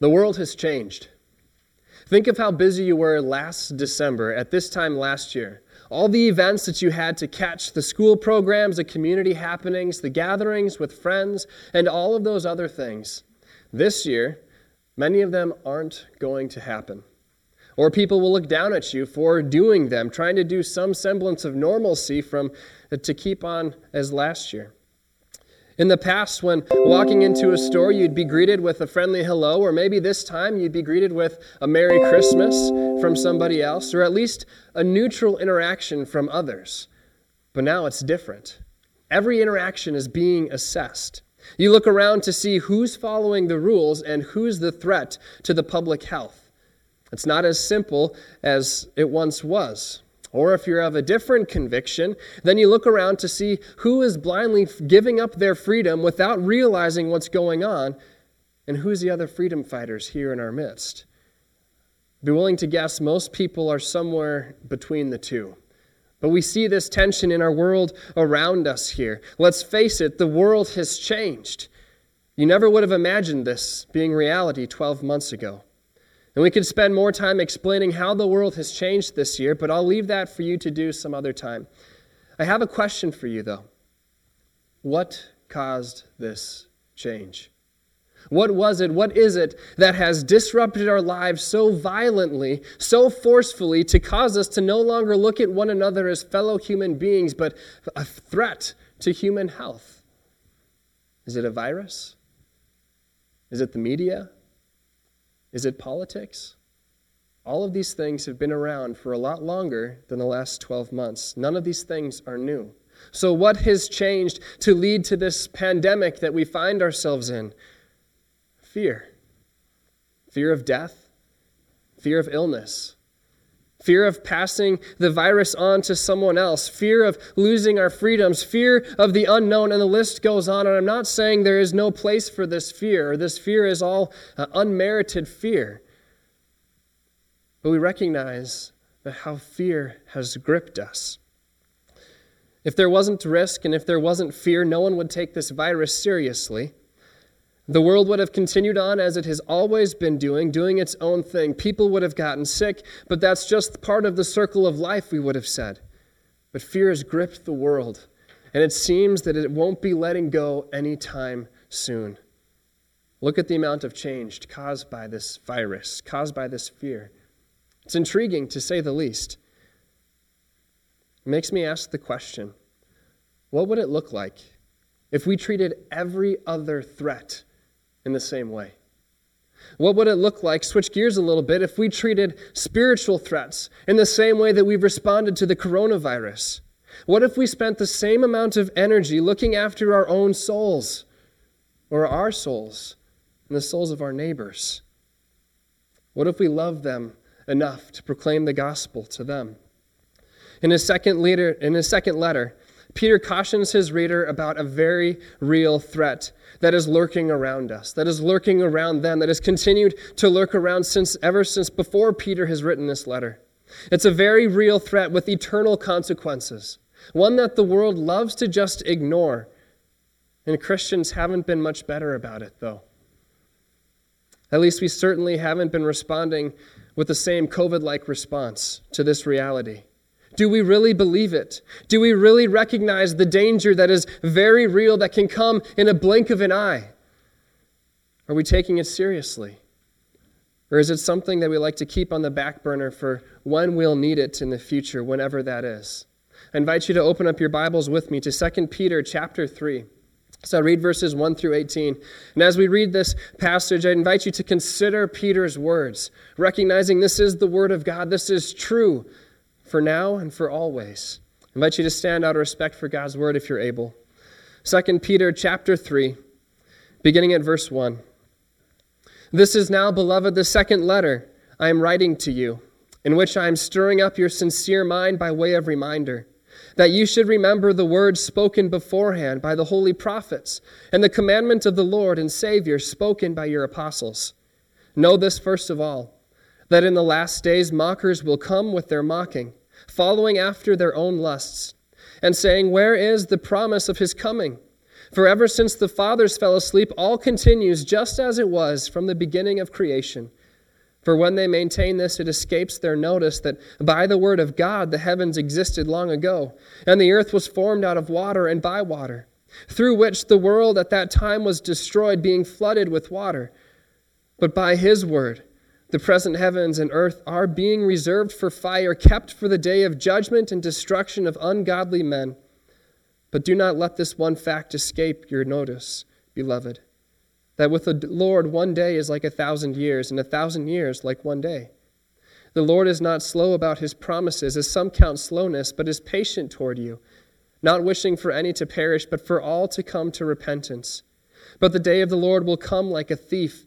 The world has changed. Think of how busy you were last December at this time last year. All the events that you had to catch, the school programs, the community happenings, the gatherings with friends, and all of those other things. This year, many of them aren't going to happen. Or people will look down at you for doing them, trying to do some semblance of normalcy from to keep on as last year. In the past, when walking into a store, you'd be greeted with a friendly hello, or maybe this time you'd be greeted with a Merry Christmas from somebody else, or at least a neutral interaction from others. But now it's different. Every interaction is being assessed. You look around to see who's following the rules and who's the threat to the public health. It's not as simple as it once was. Or if you're of a different conviction, then you look around to see who is blindly giving up their freedom without realizing what's going on, and who's the other freedom fighters here in our midst. Be willing to guess most people are somewhere between the two. But we see this tension in our world around us here. Let's face it, the world has changed. You never would have imagined this being reality 12 months ago. And we could spend more time explaining how the world has changed this year, but I'll leave that for you to do some other time. I have a question for you, though. What caused this change? What was it, what is it that has disrupted our lives so violently, so forcefully, to cause us to no longer look at one another as fellow human beings, but a threat to human health? Is it a virus? Is it the media? Is it politics? All of these things have been around for a lot longer than the last 12 months. None of these things are new. So, what has changed to lead to this pandemic that we find ourselves in? Fear. Fear of death, fear of illness, fear of passing the virus on to someone else, fear of losing our freedoms, fear of the unknown, and the list goes on. And I'm not saying there is no place for this fear, or this fear is all uh, unmerited fear. But we recognize how fear has gripped us. If there wasn't risk and if there wasn't fear, no one would take this virus seriously. The world would have continued on as it has always been doing, doing its own thing. People would have gotten sick, but that's just part of the circle of life, we would have said. But fear has gripped the world, and it seems that it won't be letting go anytime soon. Look at the amount of change caused by this virus, caused by this fear. It's intriguing, to say the least. It makes me ask the question what would it look like if we treated every other threat in the same way? What would it look like, switch gears a little bit, if we treated spiritual threats in the same way that we've responded to the coronavirus? What if we spent the same amount of energy looking after our own souls, or our souls, and the souls of our neighbors? What if we loved them enough to proclaim the gospel to them? In his second letter, in his second letter Peter cautions his reader about a very real threat that is lurking around us, that is lurking around them, that has continued to lurk around since ever since before Peter has written this letter. It's a very real threat with eternal consequences, one that the world loves to just ignore. And Christians haven't been much better about it, though. At least we certainly haven't been responding with the same COVID like response to this reality. Do we really believe it? Do we really recognize the danger that is very real that can come in a blink of an eye? Are we taking it seriously? Or is it something that we like to keep on the back burner for when we'll need it in the future, whenever that is? I invite you to open up your Bibles with me to 2 Peter chapter 3. So I'll read verses 1 through 18. And as we read this passage, I invite you to consider Peter's words, recognizing this is the Word of God, this is true for now and for always. I invite you to stand out of respect for God's word if you're able. 2 Peter chapter 3, beginning at verse 1. This is now, beloved, the second letter I am writing to you, in which I am stirring up your sincere mind by way of reminder, that you should remember the words spoken beforehand by the holy prophets, and the commandment of the Lord and Savior spoken by your apostles. Know this first of all that in the last days mockers will come with their mocking, following after their own lusts, and saying, Where is the promise of his coming? For ever since the fathers fell asleep, all continues just as it was from the beginning of creation. For when they maintain this, it escapes their notice that by the word of God the heavens existed long ago, and the earth was formed out of water and by water, through which the world at that time was destroyed, being flooded with water. But by his word, the present heavens and earth are being reserved for fire, kept for the day of judgment and destruction of ungodly men. But do not let this one fact escape your notice, beloved that with the Lord, one day is like a thousand years, and a thousand years like one day. The Lord is not slow about his promises, as some count slowness, but is patient toward you, not wishing for any to perish, but for all to come to repentance. But the day of the Lord will come like a thief,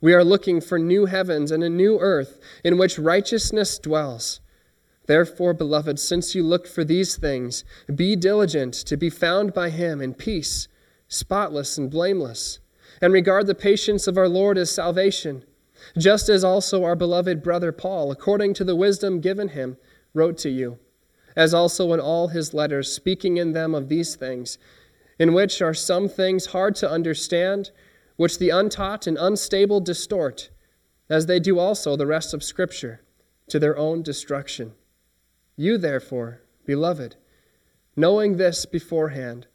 we are looking for new heavens and a new earth in which righteousness dwells. Therefore, beloved, since you look for these things, be diligent to be found by him in peace spotless and blameless, and regard the patience of our Lord as salvation, just as also our beloved brother Paul, according to the wisdom given him, wrote to you, as also in all his letters, speaking in them of these things, in which are some things hard to understand, which the untaught and unstable distort, as they do also the rest of Scripture, to their own destruction. You, therefore, beloved, knowing this beforehand,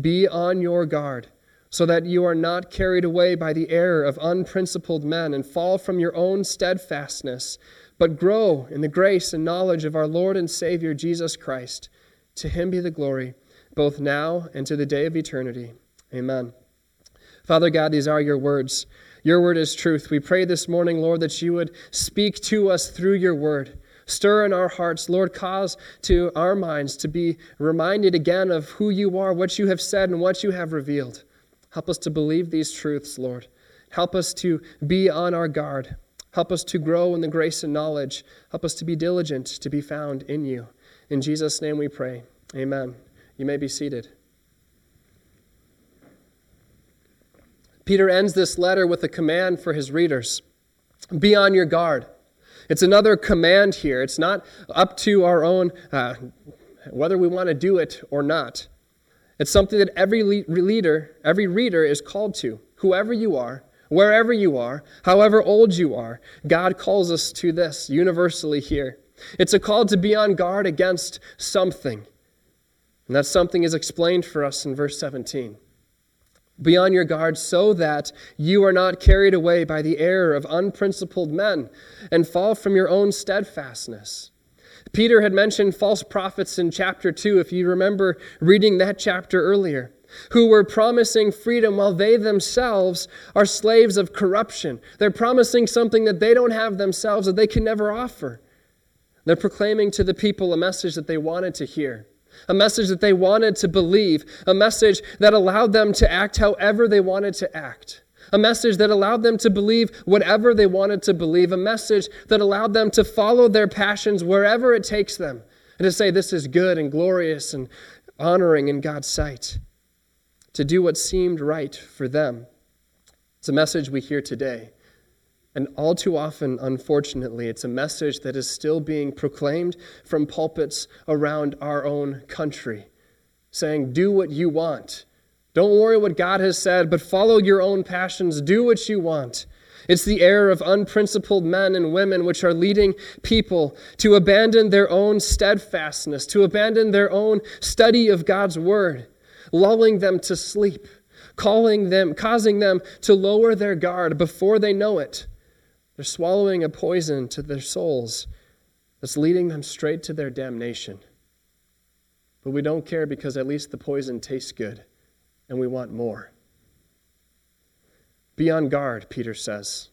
be on your guard, so that you are not carried away by the error of unprincipled men and fall from your own steadfastness, but grow in the grace and knowledge of our Lord and Savior Jesus Christ. To him be the glory, both now and to the day of eternity. Amen. Father God, these are your words. Your word is truth. We pray this morning, Lord, that you would speak to us through your word. Stir in our hearts, Lord, cause to our minds to be reminded again of who you are, what you have said, and what you have revealed. Help us to believe these truths, Lord. Help us to be on our guard. Help us to grow in the grace and knowledge. Help us to be diligent to be found in you. In Jesus' name we pray. Amen. You may be seated. Peter ends this letter with a command for his readers Be on your guard. It's another command here. It's not up to our own, uh, whether we want to do it or not. It's something that every leader, every reader is called to. Whoever you are, wherever you are, however old you are, God calls us to this universally here. It's a call to be on guard against something. And that something is explained for us in verse 17. Be on your guard so that you are not carried away by the error of unprincipled men and fall from your own steadfastness. Peter had mentioned false prophets in chapter 2, if you remember reading that chapter earlier, who were promising freedom while they themselves are slaves of corruption. They're promising something that they don't have themselves, that they can never offer. They're proclaiming to the people a message that they wanted to hear a message that they wanted to believe, a message that allowed them to act however they wanted to act, a message that allowed them to believe whatever they wanted to believe, a message that allowed them to follow their passions wherever it takes them, and to say, This is good and glorious and honoring in God's sight, to do what seemed right for them. It's a message we hear today. And all too often, unfortunately, it's a message that is still being proclaimed from pulpits around our own country, saying, Do what you want. Don't worry what God has said, but follow your own passions. Do what you want. It's the error of unprincipled men and women which are leading people to abandon their own steadfastness, to abandon their own study of God's word, lulling them to sleep, calling them, causing them to lower their guard before they know it they're swallowing a poison to their souls that's leading them straight to their damnation. But we don't care because at least the poison tastes good and we want more. Be on guard, Peter says.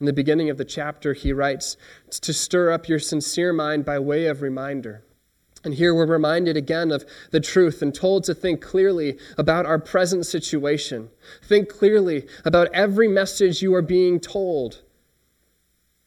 In the beginning of the chapter, he writes, to stir up your sincere mind by way of reminder. And here we're reminded again of the truth and told to think clearly about our present situation. Think clearly about every message you are being told.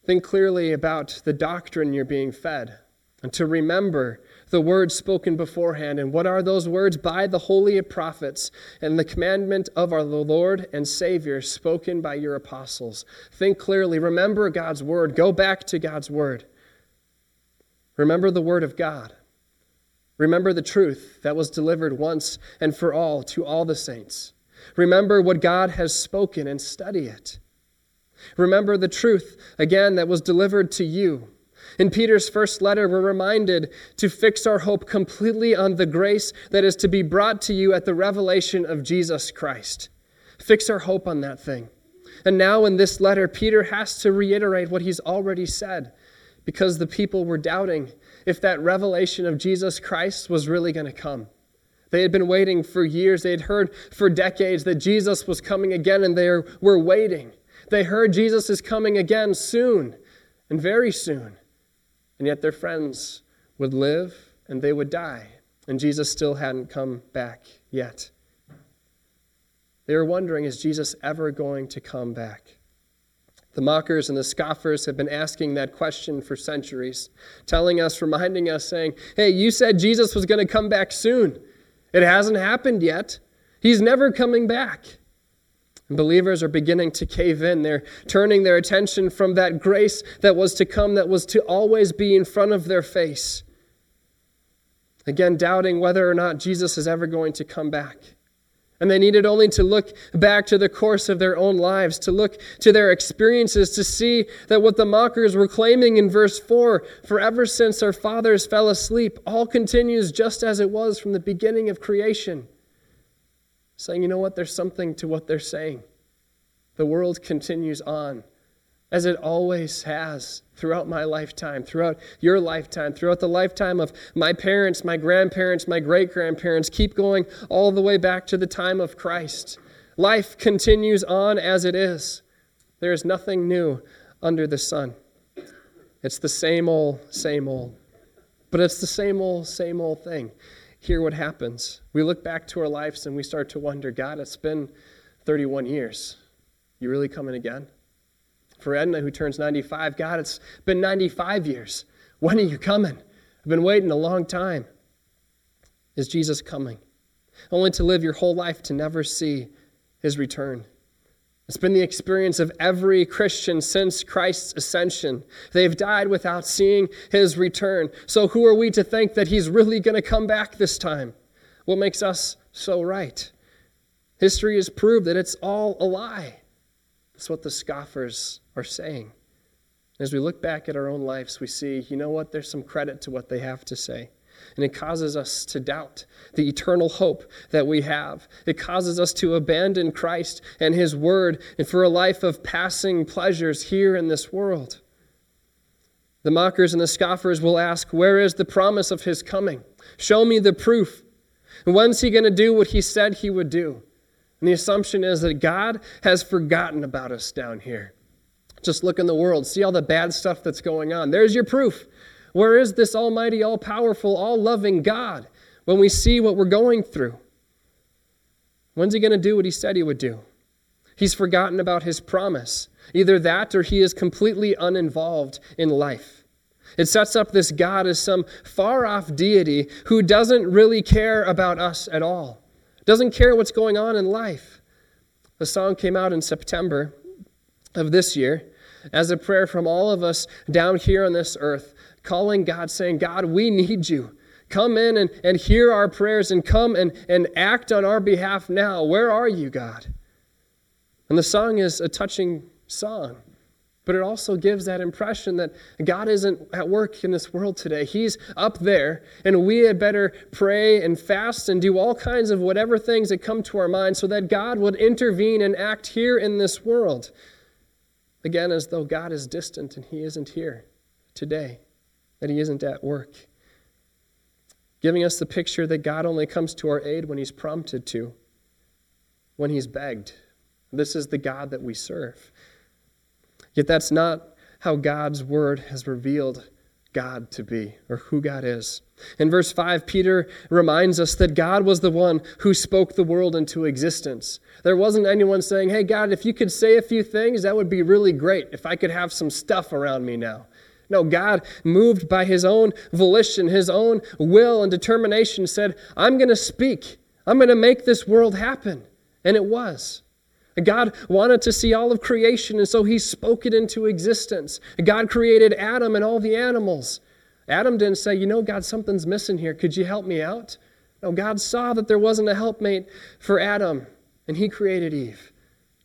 Think clearly about the doctrine you're being fed. And to remember the words spoken beforehand. And what are those words? By the holy prophets and the commandment of our Lord and Savior spoken by your apostles. Think clearly. Remember God's word. Go back to God's word. Remember the word of God. Remember the truth that was delivered once and for all to all the saints. Remember what God has spoken and study it. Remember the truth, again, that was delivered to you. In Peter's first letter, we're reminded to fix our hope completely on the grace that is to be brought to you at the revelation of Jesus Christ. Fix our hope on that thing. And now in this letter, Peter has to reiterate what he's already said because the people were doubting if that revelation of Jesus Christ was really going to come. They had been waiting for years. They had heard for decades that Jesus was coming again, and they were waiting. They heard Jesus is coming again soon, and very soon. And yet their friends would live and they would die, and Jesus still hadn't come back yet. They were wondering is Jesus ever going to come back? The mockers and the scoffers have been asking that question for centuries, telling us, reminding us, saying, Hey, you said Jesus was going to come back soon. It hasn't happened yet. He's never coming back. Believers are beginning to cave in. They're turning their attention from that grace that was to come, that was to always be in front of their face. Again, doubting whether or not Jesus is ever going to come back. And they needed only to look back to the course of their own lives, to look to their experiences, to see that what the mockers were claiming in verse 4 for ever since our fathers fell asleep, all continues just as it was from the beginning of creation. Saying, you know what, there's something to what they're saying. The world continues on as it always has throughout my lifetime, throughout your lifetime, throughout the lifetime of my parents, my grandparents, my great grandparents, keep going all the way back to the time of Christ. Life continues on as it is. There is nothing new under the sun. It's the same old, same old. But it's the same old, same old thing. Hear what happens. We look back to our lives and we start to wonder God, it's been 31 years. You really coming again? For Edna, who turns 95, God, it's been 95 years. When are you coming? I've been waiting a long time. Is Jesus coming? Only to live your whole life to never see his return. It's been the experience of every Christian since Christ's ascension. They've died without seeing his return. So, who are we to think that he's really going to come back this time? What makes us so right? History has proved that it's all a lie. That's what the scoffers are saying. As we look back at our own lives, we see, you know what, there's some credit to what they have to say. And it causes us to doubt the eternal hope that we have. It causes us to abandon Christ and His Word and for a life of passing pleasures here in this world. The mockers and the scoffers will ask, Where is the promise of His coming? Show me the proof. When's He going to do what He said He would do? And the assumption is that God has forgotten about us down here. Just look in the world, see all the bad stuff that's going on. There's your proof. Where is this almighty, all powerful, all loving God when we see what we're going through? When's he going to do what he said he would do? He's forgotten about his promise. Either that or he is completely uninvolved in life. It sets up this God as some far off deity who doesn't really care about us at all, doesn't care what's going on in life. The song came out in September of this year as a prayer from all of us down here on this earth, calling God, saying, God, we need you. Come in and, and hear our prayers and come and, and act on our behalf now. Where are you, God? And the song is a touching song, but it also gives that impression that God isn't at work in this world today. He's up there, and we had better pray and fast and do all kinds of whatever things that come to our mind so that God would intervene and act here in this world. Again, as though God is distant and He isn't here today, that He isn't at work. Giving us the picture that God only comes to our aid when He's prompted to, when He's begged. This is the God that we serve. Yet that's not how God's word has revealed God to be or who God is. In verse 5, Peter reminds us that God was the one who spoke the world into existence. There wasn't anyone saying, Hey, God, if you could say a few things, that would be really great if I could have some stuff around me now. No, God, moved by his own volition, his own will and determination, said, I'm going to speak. I'm going to make this world happen. And it was. God wanted to see all of creation, and so he spoke it into existence. God created Adam and all the animals. Adam didn't say, You know, God, something's missing here. Could you help me out? No, God saw that there wasn't a helpmate for Adam, and he created Eve.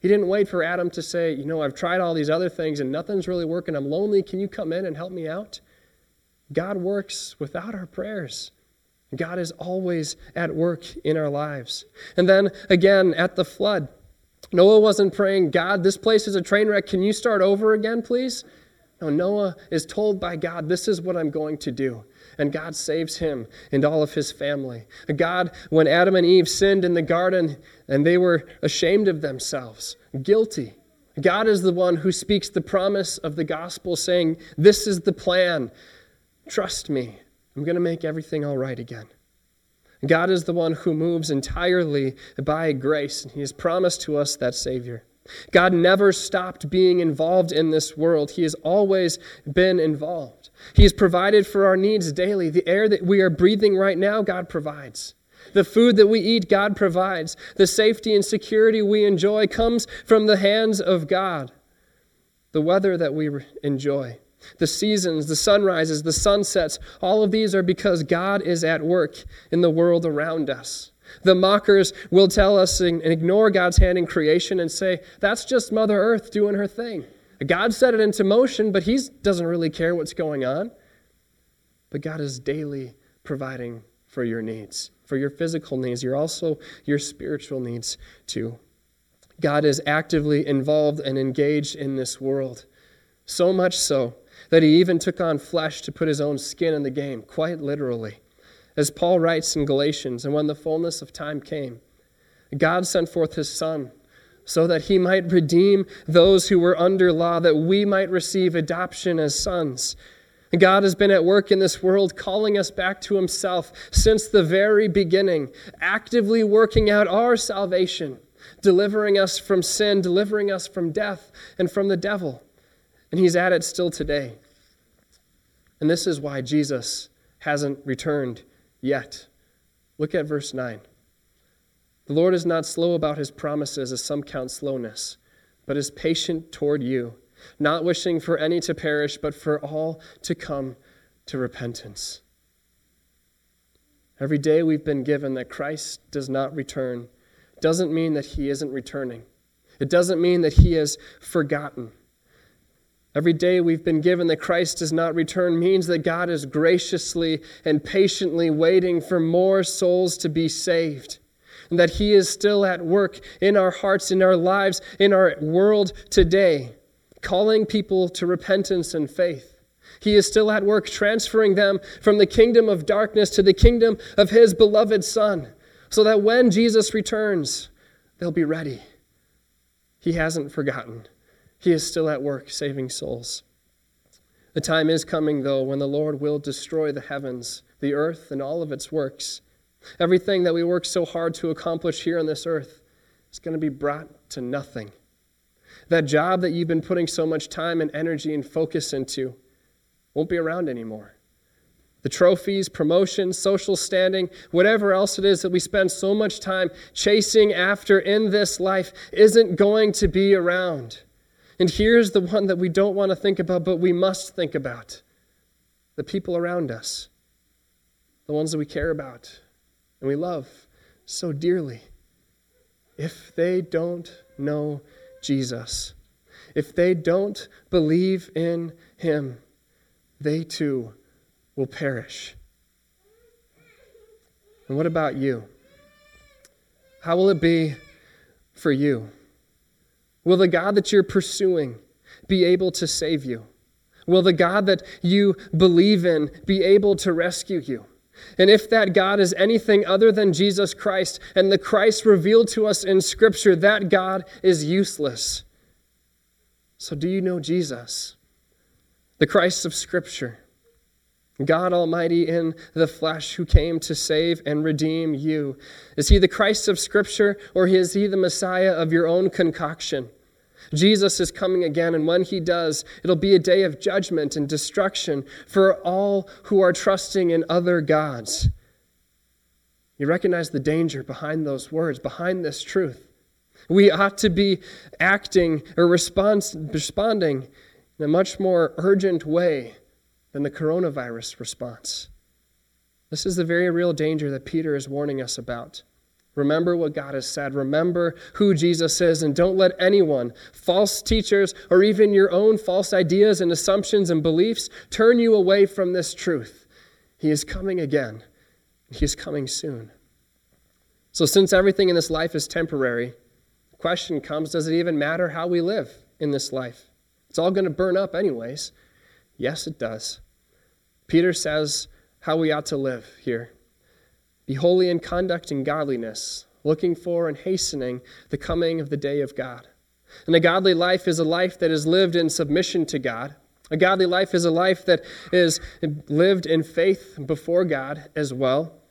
He didn't wait for Adam to say, You know, I've tried all these other things and nothing's really working. I'm lonely. Can you come in and help me out? God works without our prayers. God is always at work in our lives. And then again, at the flood, Noah wasn't praying, God, this place is a train wreck. Can you start over again, please? No, Noah is told by God, This is what I'm going to do. And God saves him and all of his family. God, when Adam and Eve sinned in the garden and they were ashamed of themselves, guilty, God is the one who speaks the promise of the gospel, saying, This is the plan. Trust me. I'm going to make everything all right again. God is the one who moves entirely by grace, and He has promised to us that Savior. God never stopped being involved in this world. He has always been involved. He has provided for our needs daily. The air that we are breathing right now, God provides. The food that we eat, God provides. The safety and security we enjoy comes from the hands of God. The weather that we enjoy, the seasons, the sunrises, the sunsets, all of these are because God is at work in the world around us. The mockers will tell us and ignore God's hand in creation and say, that's just Mother Earth doing her thing. God set it into motion, but He doesn't really care what's going on. But God is daily providing for your needs, for your physical needs, you're also your spiritual needs too. God is actively involved and engaged in this world. So much so that he even took on flesh to put his own skin in the game, quite literally. As Paul writes in Galatians, and when the fullness of time came, God sent forth his Son so that he might redeem those who were under law, that we might receive adoption as sons. God has been at work in this world, calling us back to himself since the very beginning, actively working out our salvation, delivering us from sin, delivering us from death and from the devil. And he's at it still today. And this is why Jesus hasn't returned yet. Look at verse 9. The Lord is not slow about his promises, as some count slowness, but is patient toward you, not wishing for any to perish, but for all to come to repentance. Every day we've been given that Christ does not return doesn't mean that he isn't returning. It doesn't mean that he has forgotten. Every day we've been given that Christ does not return means that God is graciously and patiently waiting for more souls to be saved. And that He is still at work in our hearts, in our lives, in our world today, calling people to repentance and faith. He is still at work transferring them from the kingdom of darkness to the kingdom of His beloved Son, so that when Jesus returns, they'll be ready. He hasn't forgotten. He is still at work saving souls. The time is coming, though, when the Lord will destroy the heavens, the earth, and all of its works. Everything that we work so hard to accomplish here on this earth is going to be brought to nothing. That job that you've been putting so much time and energy and focus into won't be around anymore. The trophies, promotions, social standing, whatever else it is that we spend so much time chasing after in this life isn't going to be around. And here's the one that we don't want to think about, but we must think about the people around us, the ones that we care about and we love so dearly. If they don't know Jesus, if they don't believe in Him, they too will perish. And what about you? How will it be for you? Will the God that you're pursuing be able to save you? Will the God that you believe in be able to rescue you? And if that God is anything other than Jesus Christ and the Christ revealed to us in Scripture, that God is useless. So, do you know Jesus, the Christ of Scripture? God Almighty in the flesh who came to save and redeem you? Is he the Christ of Scripture or is he the Messiah of your own concoction? Jesus is coming again, and when he does, it'll be a day of judgment and destruction for all who are trusting in other gods. You recognize the danger behind those words, behind this truth. We ought to be acting or responding in a much more urgent way than the coronavirus response. This is the very real danger that Peter is warning us about. Remember what God has said. Remember who Jesus is, and don't let anyone, false teachers, or even your own false ideas and assumptions and beliefs turn you away from this truth. He is coming again. He is coming soon. So, since everything in this life is temporary, the question comes does it even matter how we live in this life? It's all going to burn up, anyways. Yes, it does. Peter says how we ought to live here be holy in conduct and godliness, looking for and hastening the coming of the day of God. And a godly life is a life that is lived in submission to God. A godly life is a life that is lived in faith before God as well.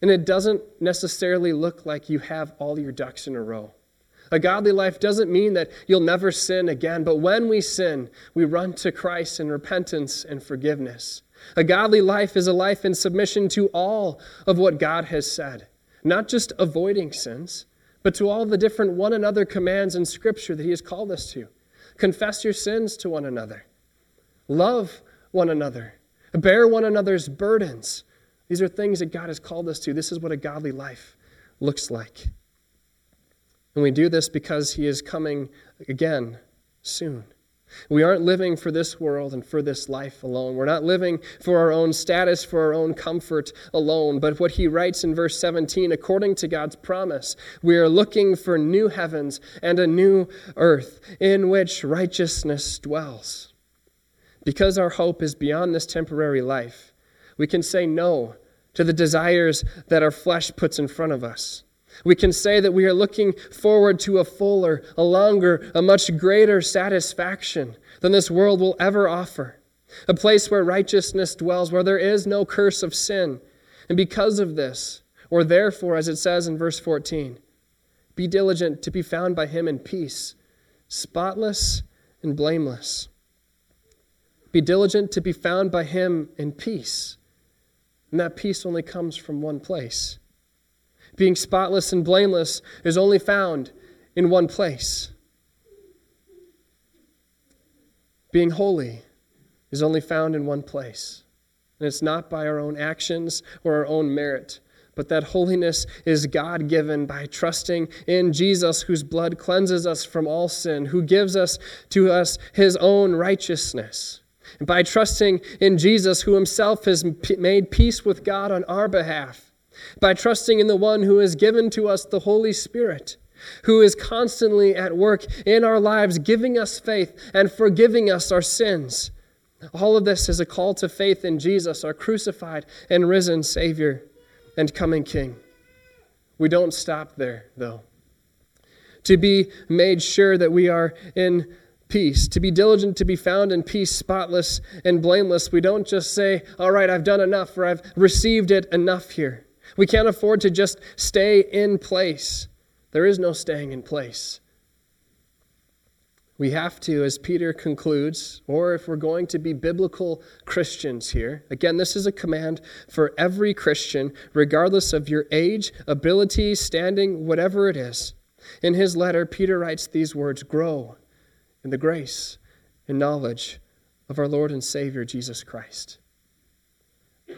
And it doesn't necessarily look like you have all your ducks in a row. A godly life doesn't mean that you'll never sin again, but when we sin, we run to Christ in repentance and forgiveness. A godly life is a life in submission to all of what God has said, not just avoiding sins, but to all the different one another commands in Scripture that He has called us to. Confess your sins to one another, love one another, bear one another's burdens. These are things that God has called us to. This is what a godly life looks like. And we do this because He is coming again soon. We aren't living for this world and for this life alone. We're not living for our own status, for our own comfort alone. But what he writes in verse 17, according to God's promise, we are looking for new heavens and a new earth in which righteousness dwells. Because our hope is beyond this temporary life, we can say no to the desires that our flesh puts in front of us. We can say that we are looking forward to a fuller, a longer, a much greater satisfaction than this world will ever offer. A place where righteousness dwells, where there is no curse of sin. And because of this, or therefore, as it says in verse 14, be diligent to be found by him in peace, spotless and blameless. Be diligent to be found by him in peace. And that peace only comes from one place being spotless and blameless, is only found in one place. Being holy is only found in one place. And it's not by our own actions or our own merit, but that holiness is God given by trusting in Jesus, whose blood cleanses us from all sin, who gives us to us his own righteousness. And by trusting in Jesus, who himself has made peace with God on our behalf by trusting in the one who has given to us the Holy Spirit, who is constantly at work in our lives, giving us faith and forgiving us our sins. All of this is a call to faith in Jesus, our crucified and risen Savior and coming King. We don't stop there, though. To be made sure that we are in peace, to be diligent to be found in peace, spotless and blameless, we don't just say, All right, I've done enough, or I've received it enough here. We can't afford to just stay in place. There is no staying in place. We have to, as Peter concludes, or if we're going to be biblical Christians here, again, this is a command for every Christian, regardless of your age, ability, standing, whatever it is. In his letter, Peter writes these words Grow in the grace and knowledge of our Lord and Savior, Jesus Christ.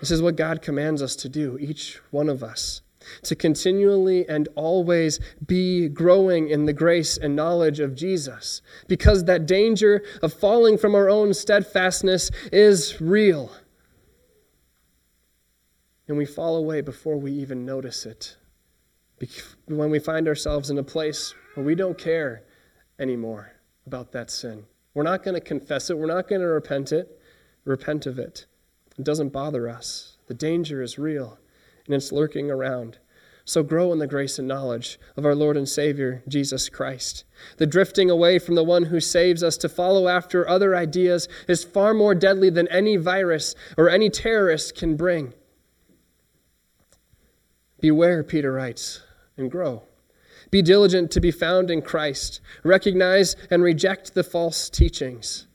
This is what God commands us to do, each one of us, to continually and always be growing in the grace and knowledge of Jesus, because that danger of falling from our own steadfastness is real. And we fall away before we even notice it. When we find ourselves in a place where we don't care anymore about that sin. We're not going to confess it. We're not going to repent it, repent of it. It doesn't bother us. The danger is real, and it's lurking around So grow in the grace and knowledge of our Lord and Savior, Jesus Christ. The drifting away from the one who saves us to follow after other ideas is far more deadly than any virus or any terrorist can bring. Beware, Peter writes, and grow. Be diligent to be found in Christ. Recognize and reject the false teachings.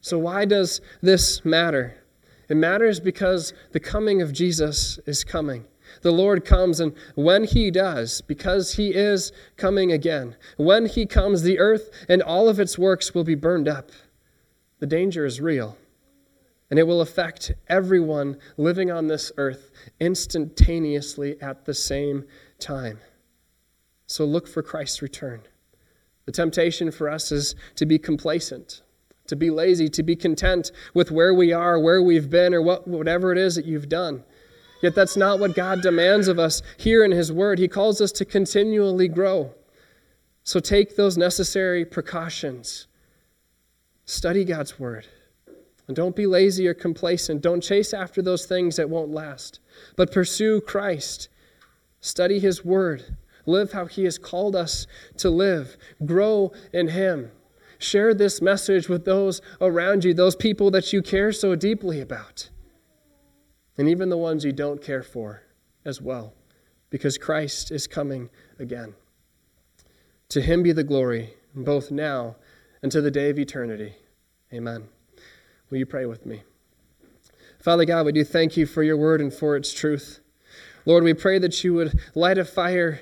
So, why does this matter? It matters because the coming of Jesus is coming the Lord comes, and when He does, because He is coming again, when He comes, the earth and all of its works will be burned up. The danger is real, and it will affect everyone living on this earth instantaneously at the same time. So look for Christ's return. The temptation for us is to be complacent, to be lazy, to be content with where we are, where we've been, or what, whatever it is that you've done. Yet that's not what God demands of us here in His Word. He calls us to continually grow. So take those necessary precautions. Study God's Word. And don't be lazy or complacent. Don't chase after those things that won't last. But pursue Christ. Study His Word. Live how He has called us to live. Grow in Him. Share this message with those around you, those people that you care so deeply about and even the ones you don't care for as well, because Christ is coming again. To him be the glory, both now and to the day of eternity. Amen. Will you pray with me? Father God, we do thank you for your word and for its truth. Lord, we pray that you would light a fire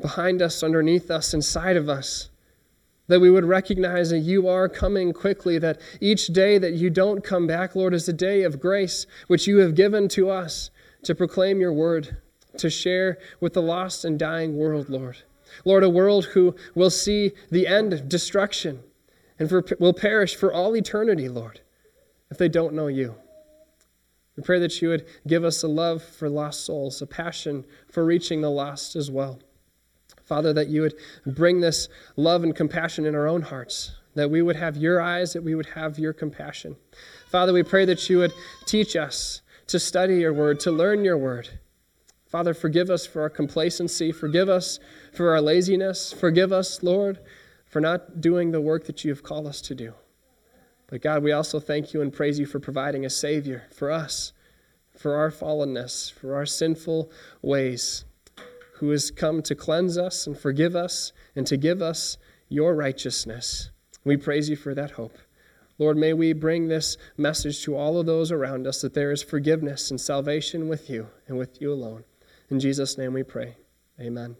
behind us, underneath us, inside of us that we would recognize that you are coming quickly, that each day that you don't come back, Lord, is a day of grace which you have given to us to proclaim your word, to share with the lost and dying world, Lord. Lord, a world who will see the end of destruction and for, will perish for all eternity, Lord, if they don't know you. We pray that you would give us a love for lost souls, a passion for reaching the lost as well. Father, that you would bring this love and compassion in our own hearts, that we would have your eyes, that we would have your compassion. Father, we pray that you would teach us to study your word, to learn your word. Father, forgive us for our complacency. Forgive us for our laziness. Forgive us, Lord, for not doing the work that you have called us to do. But God, we also thank you and praise you for providing a Savior for us, for our fallenness, for our sinful ways who has come to cleanse us and forgive us and to give us your righteousness. We praise you for that hope. Lord, may we bring this message to all of those around us that there is forgiveness and salvation with you and with you alone. In Jesus' name we pray. Amen.